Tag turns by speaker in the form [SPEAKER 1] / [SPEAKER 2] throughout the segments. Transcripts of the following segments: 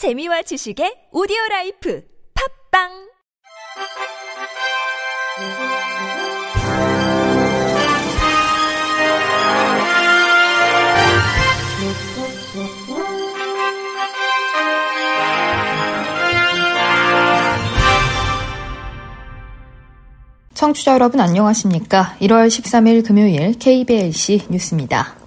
[SPEAKER 1] 재미와 지식의 오디오 라이프 팝빵
[SPEAKER 2] 청취자 여러분 안녕하십니까? 1월 13일 금요일 KBLC 뉴스입니다.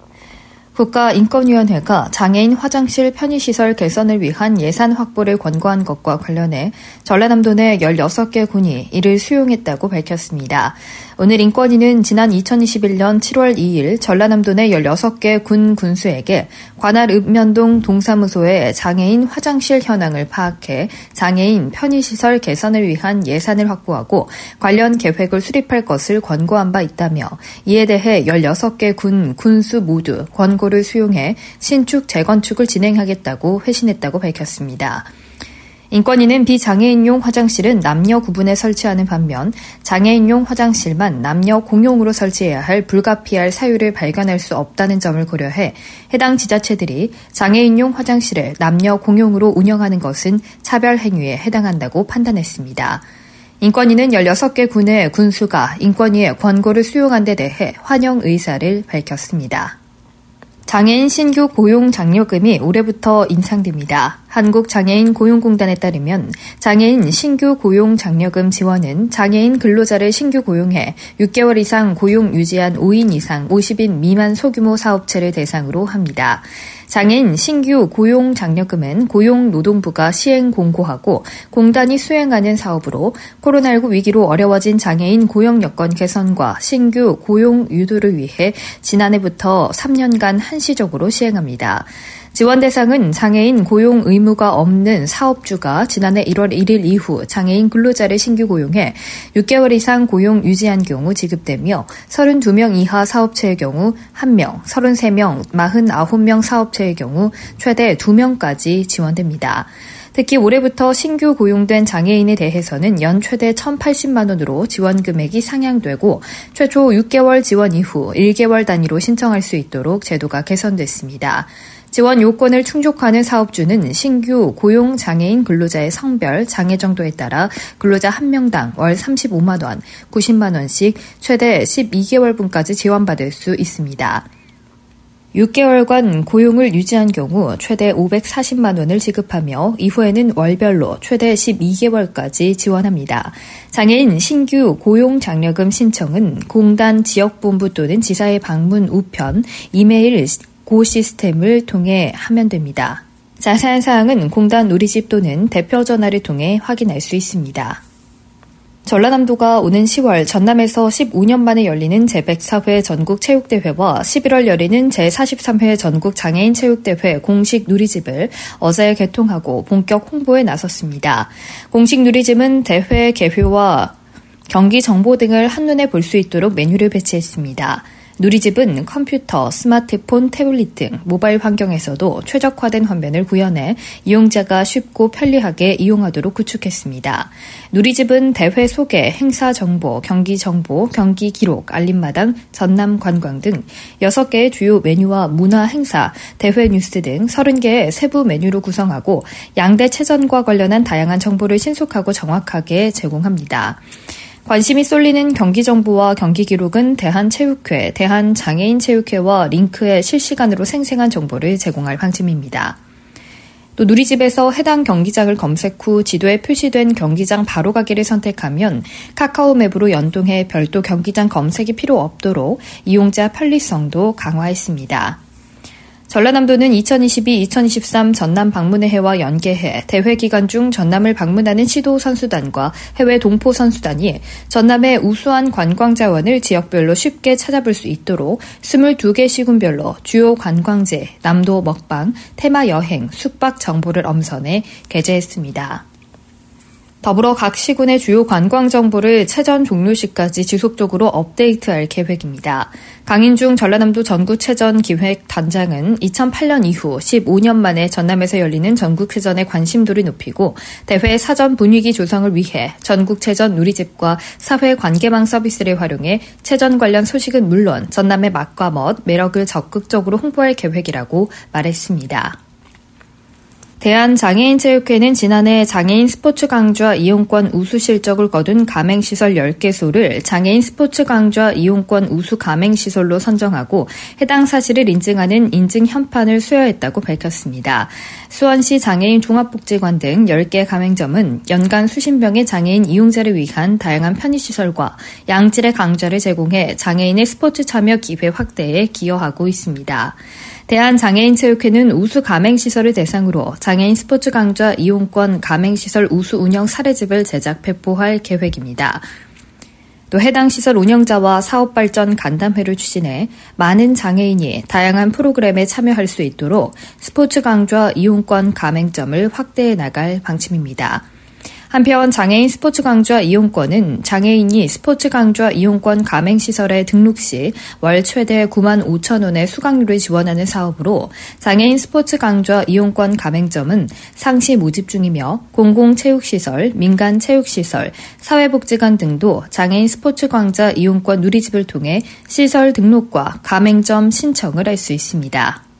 [SPEAKER 2] 국가인권위원회가 장애인 화장실 편의시설 개선을 위한 예산 확보를 권고한 것과 관련해 전라남도 내 16개 군이 이를 수용했다고 밝혔습니다. 오늘 인권위는 지난 2021년 7월 2일 전라남도 내 16개 군 군수에게 관할 읍면동 동사무소의 장애인 화장실 현황을 파악해 장애인 편의시설 개선을 위한 예산을 확보하고 관련 계획을 수립할 것을 권고한 바 있다며 이에 대해 16개 군 군수 모두 권고 를 수용해 신축 재건축을 진행하겠다고 회신했다고 밝혔습니다. 인권위는 비장애인용 화장실은 남녀 구분에 설치하는 반면 장애인용 화장실만 남녀 공용으로 설치해야 할 불가피할 사유를 발견할 수 없다는 점을 고려해 해당 지자체들이 장애인용 화장실을 남녀 공용으로 운영하는 것은 차별 행위에 해당한다고 판단했습니다. 인권위는 16개 군의 군수가 인권위의 권고를 수용한 데 대해 환영 의사를 밝혔습니다. 장애인 신규 고용 장려금이 올해부터 인상됩니다. 한국장애인 고용공단에 따르면 장애인 신규 고용 장려금 지원은 장애인 근로자를 신규 고용해 6개월 이상 고용 유지한 5인 이상 50인 미만 소규모 사업체를 대상으로 합니다. 장애인 신규 고용 장려금은 고용노동부가 시행 공고하고 공단이 수행하는 사업으로 코로나19 위기로 어려워진 장애인 고용 여건 개선과 신규 고용 유도를 위해 지난해부터 3년간 한시적으로 시행합니다. 지원 대상은 장애인 고용 의무가 없는 사업주가 지난해 1월 1일 이후 장애인 근로자를 신규 고용해 6개월 이상 고용 유지한 경우 지급되며 32명 이하 사업체의 경우 1명, 33명, 49명 사업체의 경우 최대 2명까지 지원됩니다. 특히 올해부터 신규 고용된 장애인에 대해서는 연 최대 1,080만 원으로 지원 금액이 상향되고 최초 6개월 지원 이후 1개월 단위로 신청할 수 있도록 제도가 개선됐습니다. 지원 요건을 충족하는 사업주는 신규 고용 장애인 근로자의 성별, 장애 정도에 따라 근로자 한 명당 월 35만 원, 90만 원씩 최대 12개월분까지 지원받을 수 있습니다. 6개월간 고용을 유지한 경우 최대 540만 원을 지급하며 이후에는 월별로 최대 12개월까지 지원합니다. 장애인 신규 고용 장려금 신청은 공단 지역본부 또는 지사의 방문 우편, 이메일 고 시스템을 통해 하면 됩니다. 자세한 사항은 공단 우리집 또는 대표 전화를 통해 확인할 수 있습니다. 전라남도가 오는 10월 전남에서 15년 만에 열리는 제104회 전국체육대회와 11월 열리는 제43회 전국장애인 체육대회 공식 누리집을 어제 개통하고 본격 홍보에 나섰습니다. 공식 누리집은 대회 개회와 경기 정보 등을 한눈에 볼 수 있도록 메뉴를 배치했습니다. 누리집은 컴퓨터, 스마트폰, 태블릿 등 모바일 환경에서도 최적화된 화면을 구현해 이용자가 쉽고 편리하게 이용하도록 구축했습니다. 누리집은 대회 소개, 행사 정보, 경기 정보, 경기 기록, 알림마당, 전남 관광 등 6개의 주요 메뉴와 문화 행사, 대회 뉴스 등 30개의 세부 메뉴로 구성하고 양대 체전과 관련한 다양한 정보를 신속하고 정확하게 제공합니다. 관심이 쏠리는 경기 정보와 경기 기록은 대한체육회, 대한장애인체육회와 링크에 실시간으로 생생한 정보를 제공할 방침입니다. 또 누리집에서 해당 경기장을 검색 후 지도에 표시된 경기장 바로 가기를 선택하면 카카오 맵으로 연동해 별도 경기장 검색이 필요 없도록 이용자 편리성도 강화했습니다. 전라남도는 2022-2023 전남 방문의 해와 연계해 대회 기간 중 전남을 방문하는 시도 선수단과 해외 동포 선수단이 전남의 우수한 관광 자원을 지역별로 쉽게 찾아볼 수 있도록 22개 시군별로 주요 관광지, 남도 먹방, 테마 여행, 숙박 정보를 엄선해 게재했습니다. 더불어 각 시군의 주요 관광 정보를 체전 종료 시까지 지속적으로 업데이트할 계획입니다. 강인중 전라남도 전국체전 기획 단장은 2008년 이후 15년 만에 전남에서 열리는 전국체전의 관심도를 높이고 대회 사전 분위기 조성을 위해 전국체전 누리집과 사회 관계망 서비스를 활용해 체전 관련 소식은 물론 전남의 맛과 멋, 매력을 적극적으로 홍보할 계획이라고 말했습니다. 대한장애인체육회는 지난해 장애인 스포츠 강좌 이용권 우수 실적을 거둔 가맹시설 10개소를 장애인 스포츠 강좌 이용권 우수 가맹시설로 선정하고 해당 사실을 인증하는 인증 현판을 수여했다고 밝혔습니다. 수원시 장애인 종합복지관 등 10개 가맹점은 연간 수십 명의 장애인 이용자를 위한 다양한 편의시설과 양질의 강좌를 제공해 장애인의 스포츠 참여 기회 확대에 기여하고 있습니다. 대한장애인체육회는 우수 가맹시설을 대상으로 장애인 스포츠 강좌 이용권 가맹시설 우수 운영 사례집을 제작 배포할 계획입니다. 또 해당 시설 운영자와 사업 발전 간담회를 추진해 많은 장애인이 다양한 프로그램에 참여할 수 있도록 스포츠 강좌 이용권 가맹점을 확대해 나갈 방침입니다. 한편 장애인 스포츠 강좌 이용권은 장애인이 스포츠 강좌 이용권 가맹시설에 등록 시 월 최대 9만 5천 원의 수강료를 지원하는 사업으로 장애인 스포츠 강좌 이용권 가맹점은 상시 모집 중이며 공공체육시설, 민간체육시설, 사회복지관 등도 장애인 스포츠 강좌 이용권 누리집을 통해 시설 등록과 가맹점 신청을 할 수 있습니다.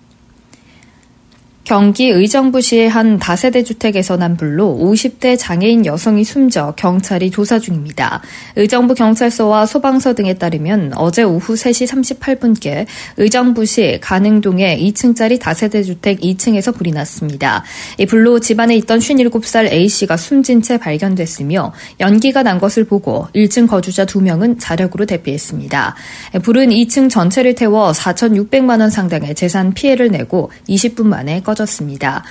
[SPEAKER 2] 경기 의정부시의 한 다세대 주택에서 난 불로 50대 장애인 여성이 숨져 경찰이 조사 중입니다. 의정부 경찰서와 소방서 등에 따르면 어제 오후 3시 38분께 의정부시 가능동의 2층짜리 다세대 주택 2층에서 불이 났습니다. 이 불로 집안에 있던 57살 A씨가 숨진 채 발견됐으며 연기가 난 것을 보고 1층 거주자 2명은 자력으로 대피했습니다. 불은 2층 전체를 태워 4,600만 원 상당의 재산 피해를 내고 20분 만에 꺼 꺼졌습니다.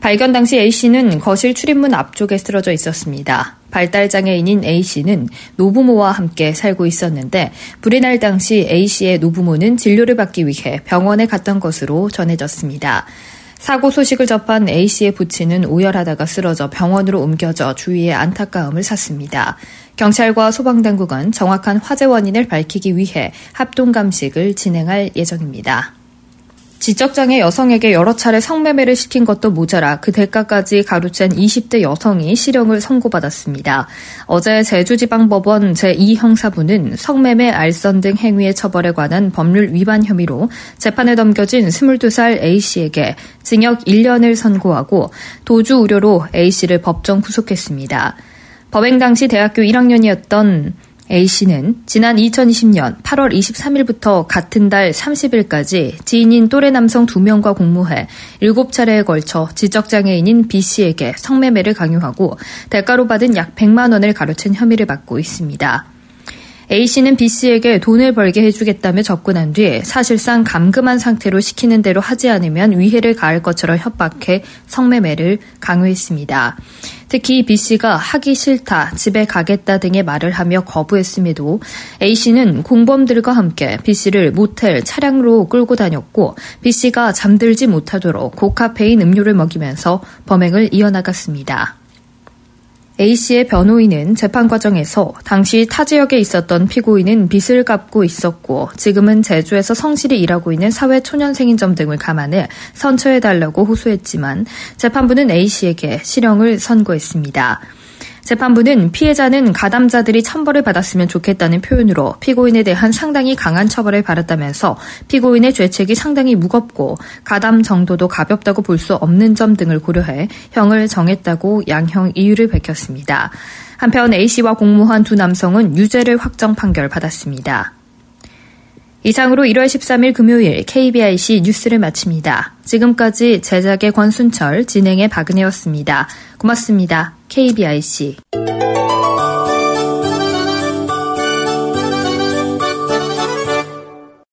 [SPEAKER 2] 발견 당시 A씨는 거실 출입문 앞쪽에 쓰러져 있었습니다. 발달장애인인 A씨는 노부모와 함께 살고 있었는데 불이 날 당시 A씨의 노부모는 진료를 받기 위해 병원에 갔던 것으로 전해졌습니다. 사고 소식을 접한 A씨의 부친은 오열하다가 쓰러져 병원으로 옮겨져 주위에 안타까움을 샀습니다. 경찰과 소방당국은 정확한 화재 원인을 밝히기 위해 합동감식을 진행할 예정입니다. 지적장애 여성에게 여러 차례 성매매를 시킨 것도 모자라 그 대가까지 가로챈 20대 여성이 실형을 선고받았습니다. 어제 제주지방법원 제2형사부는 성매매, 알선 등 행위의 처벌에 관한 법률 위반 혐의로 재판에 넘겨진 22살 A씨에게 징역 1년을 선고하고 도주 우려로 A씨를 법정 구속했습니다. 법행 당시 대학교 1학년이었던 A씨는 지난 2020년 8월 23일부터 같은 달 30일까지 지인인 또래 남성 2명과 공모해 7차례에 걸쳐 지적장애인인 B씨에게 성매매를 강요하고 대가로 받은 약 100만 원을 가로챈 혐의를 받고 있습니다. A씨는 B씨에게 돈을 벌게 해주겠다며 접근한 뒤 사실상 감금한 상태로 시키는 대로 하지 않으면 위해를 가할 것처럼 협박해 성매매를 강요했습니다. 특히 B씨가 하기 싫다, 집에 가겠다 등의 말을 하며 거부했음에도 A씨는 공범들과 함께 B씨를 모텔, 차량으로 끌고 다녔고 B씨가 잠들지 못하도록 고카페인 음료를 먹이면서 범행을 이어나갔습니다. A씨의 변호인은 재판 과정에서 당시 타 지역에 있었던 피고인은 빚을 갚고 있었고 지금은 제주에서 성실히 일하고 있는 사회초년생인 점 등을 감안해 선처해달라고 호소했지만 재판부는 A씨에게 실형을 선고했습니다. 재판부는 피해자는 가담자들이 천벌을 받았으면 좋겠다는 표현으로 피고인에 대한 상당히 강한 처벌을 받았다면서 피고인의 죄책이 상당히 무겁고 가담 정도도 가볍다고 볼 수 없는 점 등을 고려해 형을 정했다고 양형 이유를 밝혔습니다. 한편 A씨와 공모한 두 남성은 유죄를 확정 판결 받았습니다. 이상으로 1월 13일 금요일 KBIC 뉴스를 마칩니다. 지금까지 제작의 권순철, 진행의 박은혜였습니다. 고맙습니다. KBIC